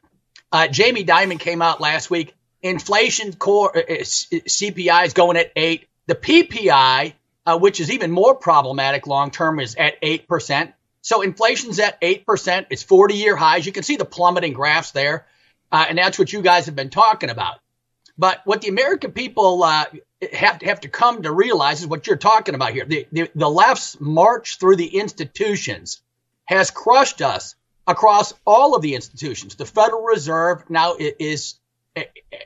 [SPEAKER 15] Uh, Jamie Dimon came out last week. Inflation core uh, uh, CPI is going at eight. The PPI uh, which is even more problematic long term, is at 8%. So inflation's at 8%. It's 40 year highs. You can see the plummeting graphs there. Uh, and that's what you guys have been talking about. But what the American people uh, have to have to come to realize is what you're talking about here. The, the, the left's march through the institutions has crushed us across all of the institutions. The Federal Reserve now is,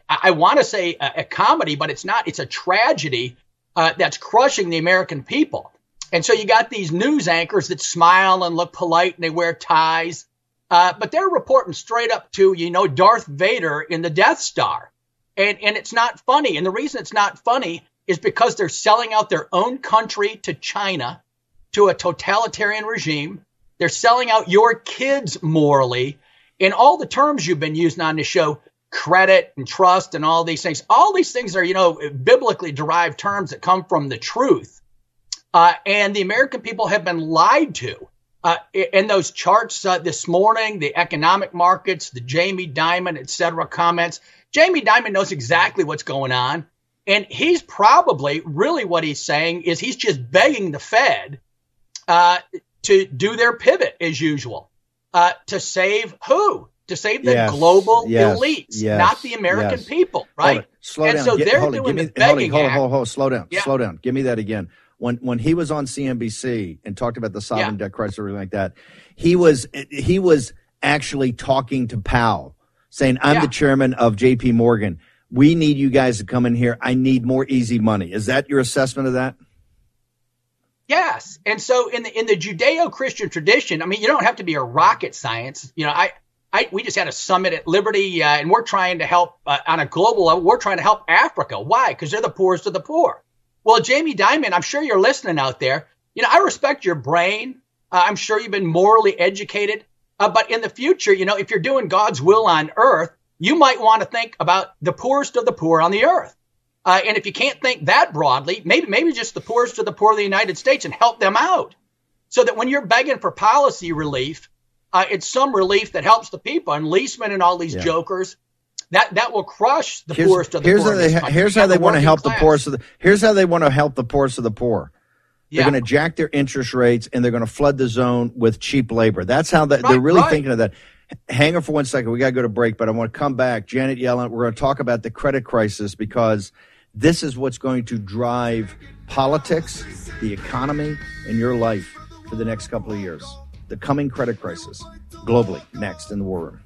[SPEAKER 15] I want to say a, a comedy, but it's not. It's a tragedy uh, that's crushing the American people. And so you got these news anchors that smile and look polite and they wear ties, uh, but they're reporting straight up to, you know, Darth Vader in the Death Star. And, and it's not funny. And the reason it's not funny is because they're selling out their own country to China, to a totalitarian regime. They're selling out your kids morally in all the terms you've been using on the show credit and trust and all these things. All these things are, you know, biblically derived terms that come from the truth. Uh, and the American people have been lied to. Uh, in those charts uh, this morning, the economic markets, the Jamie Dimon, et cetera, comments, Jamie Dimon knows exactly what's going on. And he's probably really what he's saying is he's just begging the Fed uh, to do their pivot as usual. Uh, to save who? To save the yes, global yes, elites, yes, not the American people, right?
[SPEAKER 7] Slow and down.
[SPEAKER 15] so
[SPEAKER 7] Get,
[SPEAKER 15] they're doing
[SPEAKER 7] me,
[SPEAKER 15] the begging
[SPEAKER 7] hold, on, hold, on, hold on, slow down, yeah. slow down. Give me that again. When when he was on CNBC and talked about the sovereign yeah. debt crisis or anything like that, he was he was actually talking to Powell, saying, "I'm yeah. the chairman of J.P. Morgan. We need you guys to come in here. I need more easy money." Is that your assessment of that?
[SPEAKER 15] Yes. And so in the in the Judeo-Christian tradition, I mean, you don't have to be a rocket science. You know, I I, we just had a summit at Liberty, uh, and we're trying to help uh, on a global level. We're trying to help Africa. Why? Because they're the poorest of the poor. Well, Jamie Dimon, I'm sure you're listening out there. You know, I respect your brain. Uh, I'm sure you've been morally educated. Uh, but in the future, you know, if you're doing God's will on earth, you might want to think about the poorest of the poor on the earth. Uh, and if you can't think that broadly, maybe maybe just the poorest of the poor of the United States and help them out, so that when you're begging for policy relief uh, it's some relief that helps the people. And Liesman and all these yeah. jokers, that that will crush the here's, poorest of the
[SPEAKER 7] here's
[SPEAKER 15] poor.
[SPEAKER 7] How they, here's how they want to help class. the poorest of the. Here's how they want to help the poorest of the poor. They're going to jack their interest rates and they're going to flood the zone with cheap labor. That's how right, they're really right. thinking of that. Hang on for one second. We got to go to break, but I want to come back. Janet Yellen, we're going to talk about the credit crisis because this is what's going to drive politics, the economy, and your life for the next couple of years. The coming credit crisis globally next in the war room.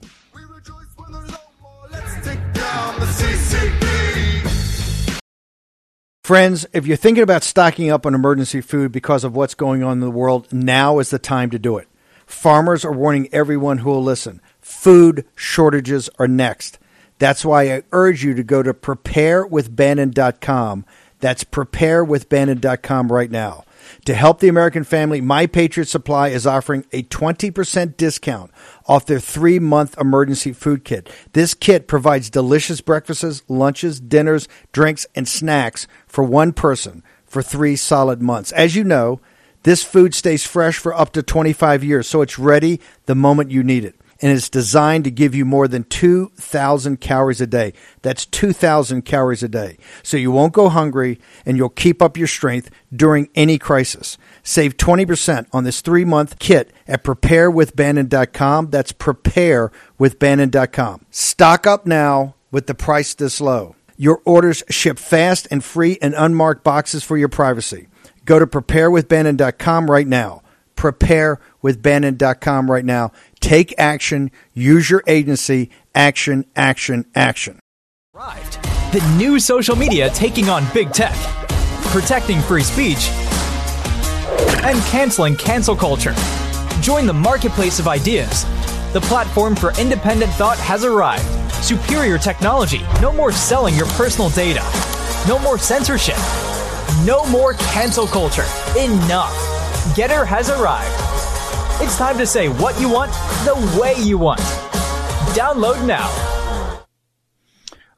[SPEAKER 7] Friends, if you're thinking about stocking up on emergency food because of what's going on in the world, now is the time to do it. Farmers are warning everyone who will listen. Food shortages are next. That's why I urge you to go to preparewithbannon.com. That's preparewithbannon.com right now. To help the American family, My Patriot Supply is offering a 20% discount off their three month emergency food kit. This kit provides delicious breakfasts, lunches, dinners, drinks, and snacks for one person for three solid months. As you know, this food stays fresh for up to 25 years, so it's ready the moment you need it and it's designed to give you more than 2,000 calories a day. That's 2,000 calories a day. So you won't go hungry and you'll keep up your strength during any crisis. Save 20% on this three month kit at preparewithbannon.com. That's preparewithbannon.com. Stock up now with the price this low. Your orders ship fast and free in unmarked boxes for your privacy. Go to preparewithbannon.com right now preparewithbannon.com right now. Take action. Use your agency. Action, action, action. Arrived.
[SPEAKER 16] The new social media taking on big tech, protecting free speech, and canceling cancel culture. Join the marketplace of ideas. The platform for independent thought has arrived. Superior technology. No more selling your personal data. No more censorship. No more cancel culture. Enough. Gettr has arrived. It's time to say what you want the way you want. Download now.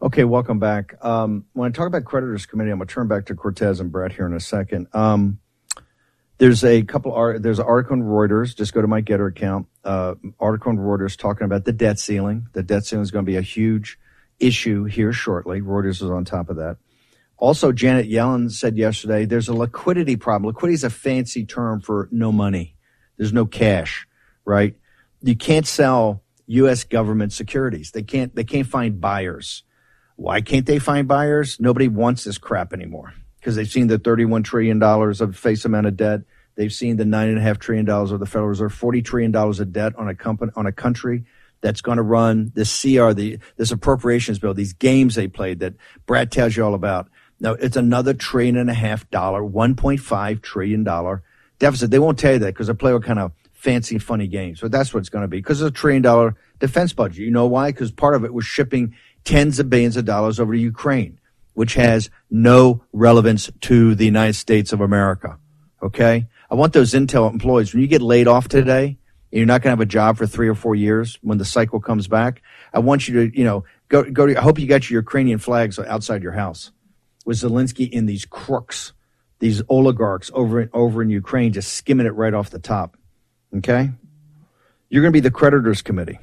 [SPEAKER 7] Okay, welcome back. Um, when I talk about creditors committee, I'm going to turn back to Cortes and Brat here in a second. Um, there's a couple. There's an article in Reuters. Just go to my Gettr account. Uh, article in Reuters talking about the debt ceiling. The debt ceiling is going to be a huge issue here shortly. Reuters is on top of that. Also, Janet Yellen said yesterday there's a liquidity problem. Liquidity is a fancy term for no money. There's no cash, right? You can't sell U.S. government securities. They can't. They can't find buyers. Why can't they find buyers? Nobody wants this crap anymore because they've seen the $31 trillion of face amount of debt. They've seen the $9.5 trillion of the Federal Reserve, $40 trillion of debt on a company, on a country that's going to run this CR, the, this appropriations bill, these games they played that Brad tells you all about. Now, it's another trillion and a half dollar, $1.5 trillion deficit. They won't tell you that because they play what kind of fancy funny games, but that's what it's going to be because it's a trillion dollar defense budget. You know why? Because part of it was shipping tens of billions of dollars over to Ukraine which has no relevance to the United States of America. Okay. I want those Intel employees, when you get laid off today, and you're not going to have a job for three or four years when the cycle comes back. I want you to, you know, go, go to, I hope you got your Ukrainian flags outside your house with Zelensky in these crooks, these oligarchs over, over in Ukraine, just skimming it right off the top. Okay. You're going to be the creditors committee.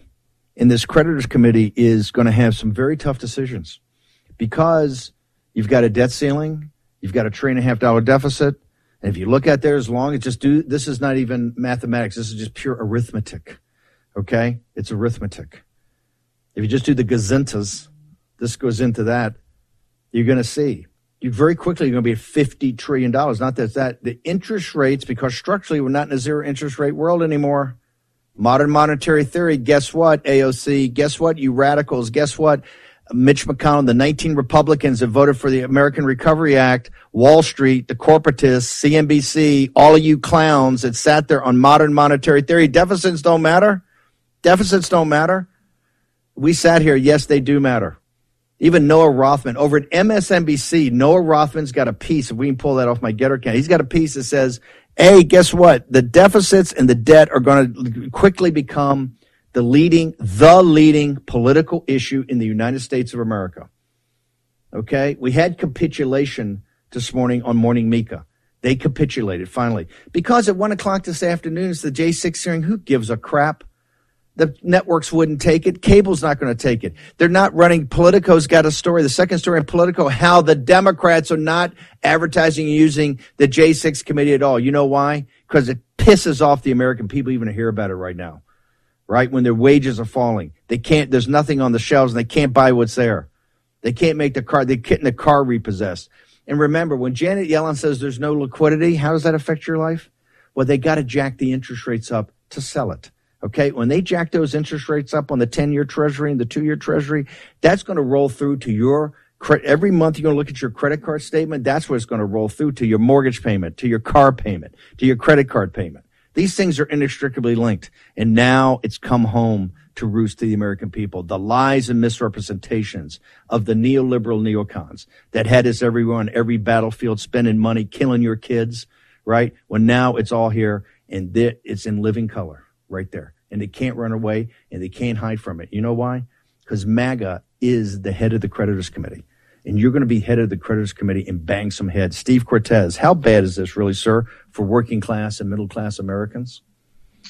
[SPEAKER 7] And this creditors committee is going to have some very tough decisions because You've got a debt ceiling. You've got a trillion and a half dollar deficit. And if you look at there as long as just do, this is not even mathematics. This is just pure arithmetic. Okay. It's arithmetic. If you just do the gazintas, this goes into that, you're going to see. You very quickly you're going to be at fifty trillion dollars. Not that that the interest rates, because structurally we're not in a zero interest rate world anymore. Modern monetary theory. Guess what? AOC. Guess what? You radicals. Guess what? Mitch McConnell, the 19 Republicans that voted for the American Recovery Act, Wall Street, the corporatists, CNBC, all of you clowns that sat there on modern monetary theory. Deficits don't matter. Deficits don't matter. We sat here. Yes, they do matter. Even Noah Rothman over at MSNBC, Noah Rothman's got a piece. If we can pull that off my Gettr account, he's got a piece that says, Hey, guess what? The deficits and the debt are going to quickly become the leading, the leading political issue in the United States of America. Okay. We had capitulation this morning on Morning Mika. They capitulated finally because at one o'clock this afternoon is the J6 hearing. Who gives a crap? The networks wouldn't take it. Cable's not going to take it. They're not running. Politico's got a story. The second story in Politico, how the Democrats are not advertising using the J6 committee at all. You know why? Because it pisses off the American people even to hear about it right now right? When their wages are falling, they can't, there's nothing on the shelves and they can't buy what's there. They can't make the car, they're getting the car repossessed. And remember, when Janet Yellen says there's no liquidity, how does that affect your life? Well, they got to jack the interest rates up to sell it. Okay. When they jack those interest rates up on the 10 year treasury and the two year treasury, that's going to roll through to your every month you're going to look at your credit card statement. That's what it's going to roll through to your mortgage payment, to your car payment, to your credit card payment. These things are inextricably linked. And now it's come home to roost to the American people. The lies and misrepresentations of the neoliberal neocons that had us everywhere on every battlefield, spending money, killing your kids, right? When now it's all here and it's in living color right there. And they can't run away and they can't hide from it. You know why? Because MAGA is the head of the creditors committee and you're going to be head of the creditors committee and bang some heads. Steve Cortes, how bad is this really, sir, for working class and middle class Americans?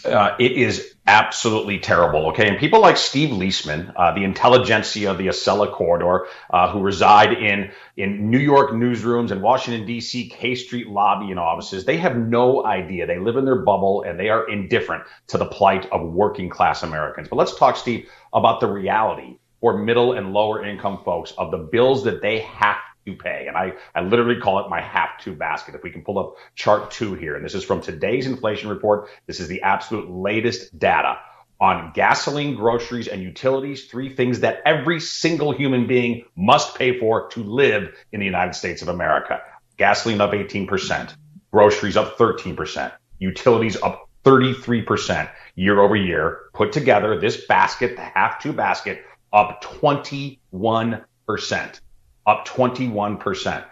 [SPEAKER 5] Uh, it is absolutely terrible. Okay, and people like Steve Liesman, uh, the intelligentsia of the Acela corridor, uh, who reside in in New York newsrooms and Washington D.C. K Street lobbying offices, they have no idea. They live in their bubble and they are indifferent to the plight of working class Americans. But let's talk, Steve, about the reality for middle and lower income folks of the bills that they have to pay. And I, I literally call it my have to basket. If we can pull up chart two here, and this is from today's inflation report. This is the absolute latest data on gasoline, groceries, and utilities, three things that every single human being must pay for to live in the United States of America. Gasoline up 18%, groceries up 13%, utilities up 33% year over year. Put together, this basket, the have to basket, up 21%. Up 21%.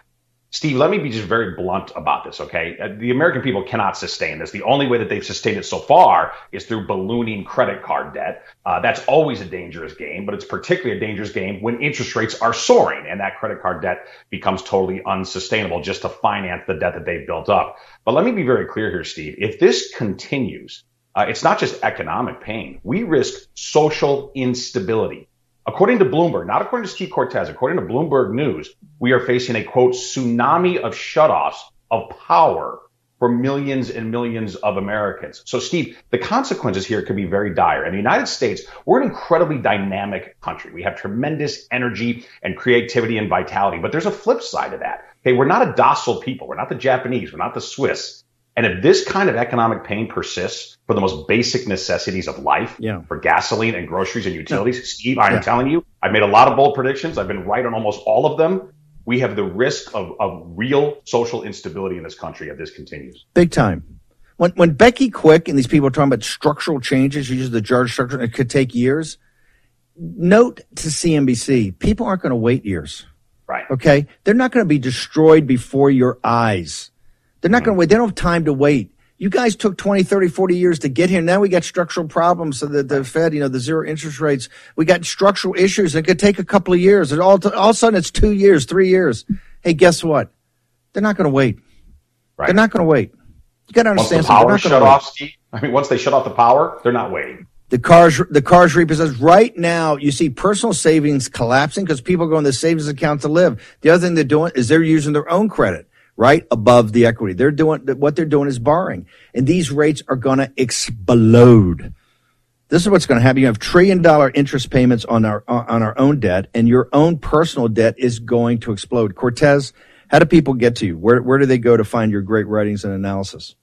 [SPEAKER 5] Steve, let me be just very blunt about this, okay? Uh, the American people cannot sustain this. The only way that they've sustained it so far is through ballooning credit card debt. Uh, that's always a dangerous game, but it's particularly a dangerous game when interest rates are soaring and that credit card debt becomes totally unsustainable just to finance the debt that they've built up. But let me be very clear here, Steve. If this continues, uh, it's not just economic pain. We risk social instability. According to Bloomberg, not according to Steve Cortes, according to Bloomberg News, we are facing a quote tsunami of shutoffs of power for millions and millions of Americans. So, Steve, the consequences here could be very dire. In the United States, we're an incredibly dynamic country. We have tremendous energy and creativity and vitality, but there's a flip side to that. Okay, we're not a docile people. We're not the Japanese. We're not the Swiss. And if this kind of economic pain persists for the most basic necessities of life,
[SPEAKER 7] yeah.
[SPEAKER 5] for gasoline and groceries and utilities, yeah. Steve, I'm yeah. telling you, I've made a lot of bold predictions. I've been right on almost all of them. We have the risk of, of real social instability in this country if this continues.
[SPEAKER 7] Big time. When, when Becky Quick and these people are talking about structural changes, you use the jar structure, it could take years. Note to CNBC, people aren't going to wait years.
[SPEAKER 5] Right.
[SPEAKER 7] Okay. They're not going to be destroyed before your eyes. They're not going to wait. They don't have time to wait. You guys took 20, 30, 40 years to get here. Now we got structural problems. So the, the Fed, you know, the zero interest rates, we got structural issues. It could take a couple of years. And all, all of a sudden it's two years, three years. Hey, guess what? They're not going to wait. Right. They're not going to wait. You got to understand.
[SPEAKER 5] Once the power shut off, Steve, I mean, once they shut off the power, they're not waiting.
[SPEAKER 7] The cars, the cars repossessed. Right now, you see personal savings collapsing because people go in the savings account to live. The other thing they're doing is they're using their own credit right above the equity. They're doing what they're doing is borrowing, and these rates are going to explode. This is what's going to happen. You have trillion dollar interest payments on our on our own debt, and your own personal debt is going to explode. Cortes, how do people get to you? Where where do they go to find your great writings and analysis?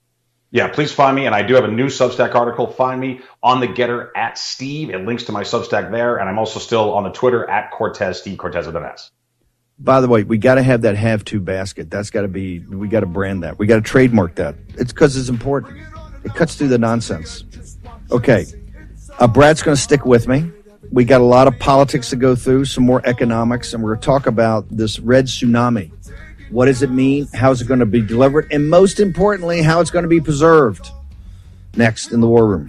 [SPEAKER 5] Yeah, please find me. And I do have a new Substack article. Find me on the Gettr at Steve. It links to my Substack there. And I'm also still on the Twitter at Cortes, Steve Cortes with an S.
[SPEAKER 7] By the way, we got to have that have to basket. That's got to be, we got to brand that. We got to trademark that. It's because it's important. It cuts through the nonsense. Okay. Uh, Brat's going to stick with me. We got a lot of politics to go through, some more economics, and we're going to talk about this red tsunami. What does it mean? How is it going to be delivered? And most importantly, how it's going to be preserved. Next in the War Room.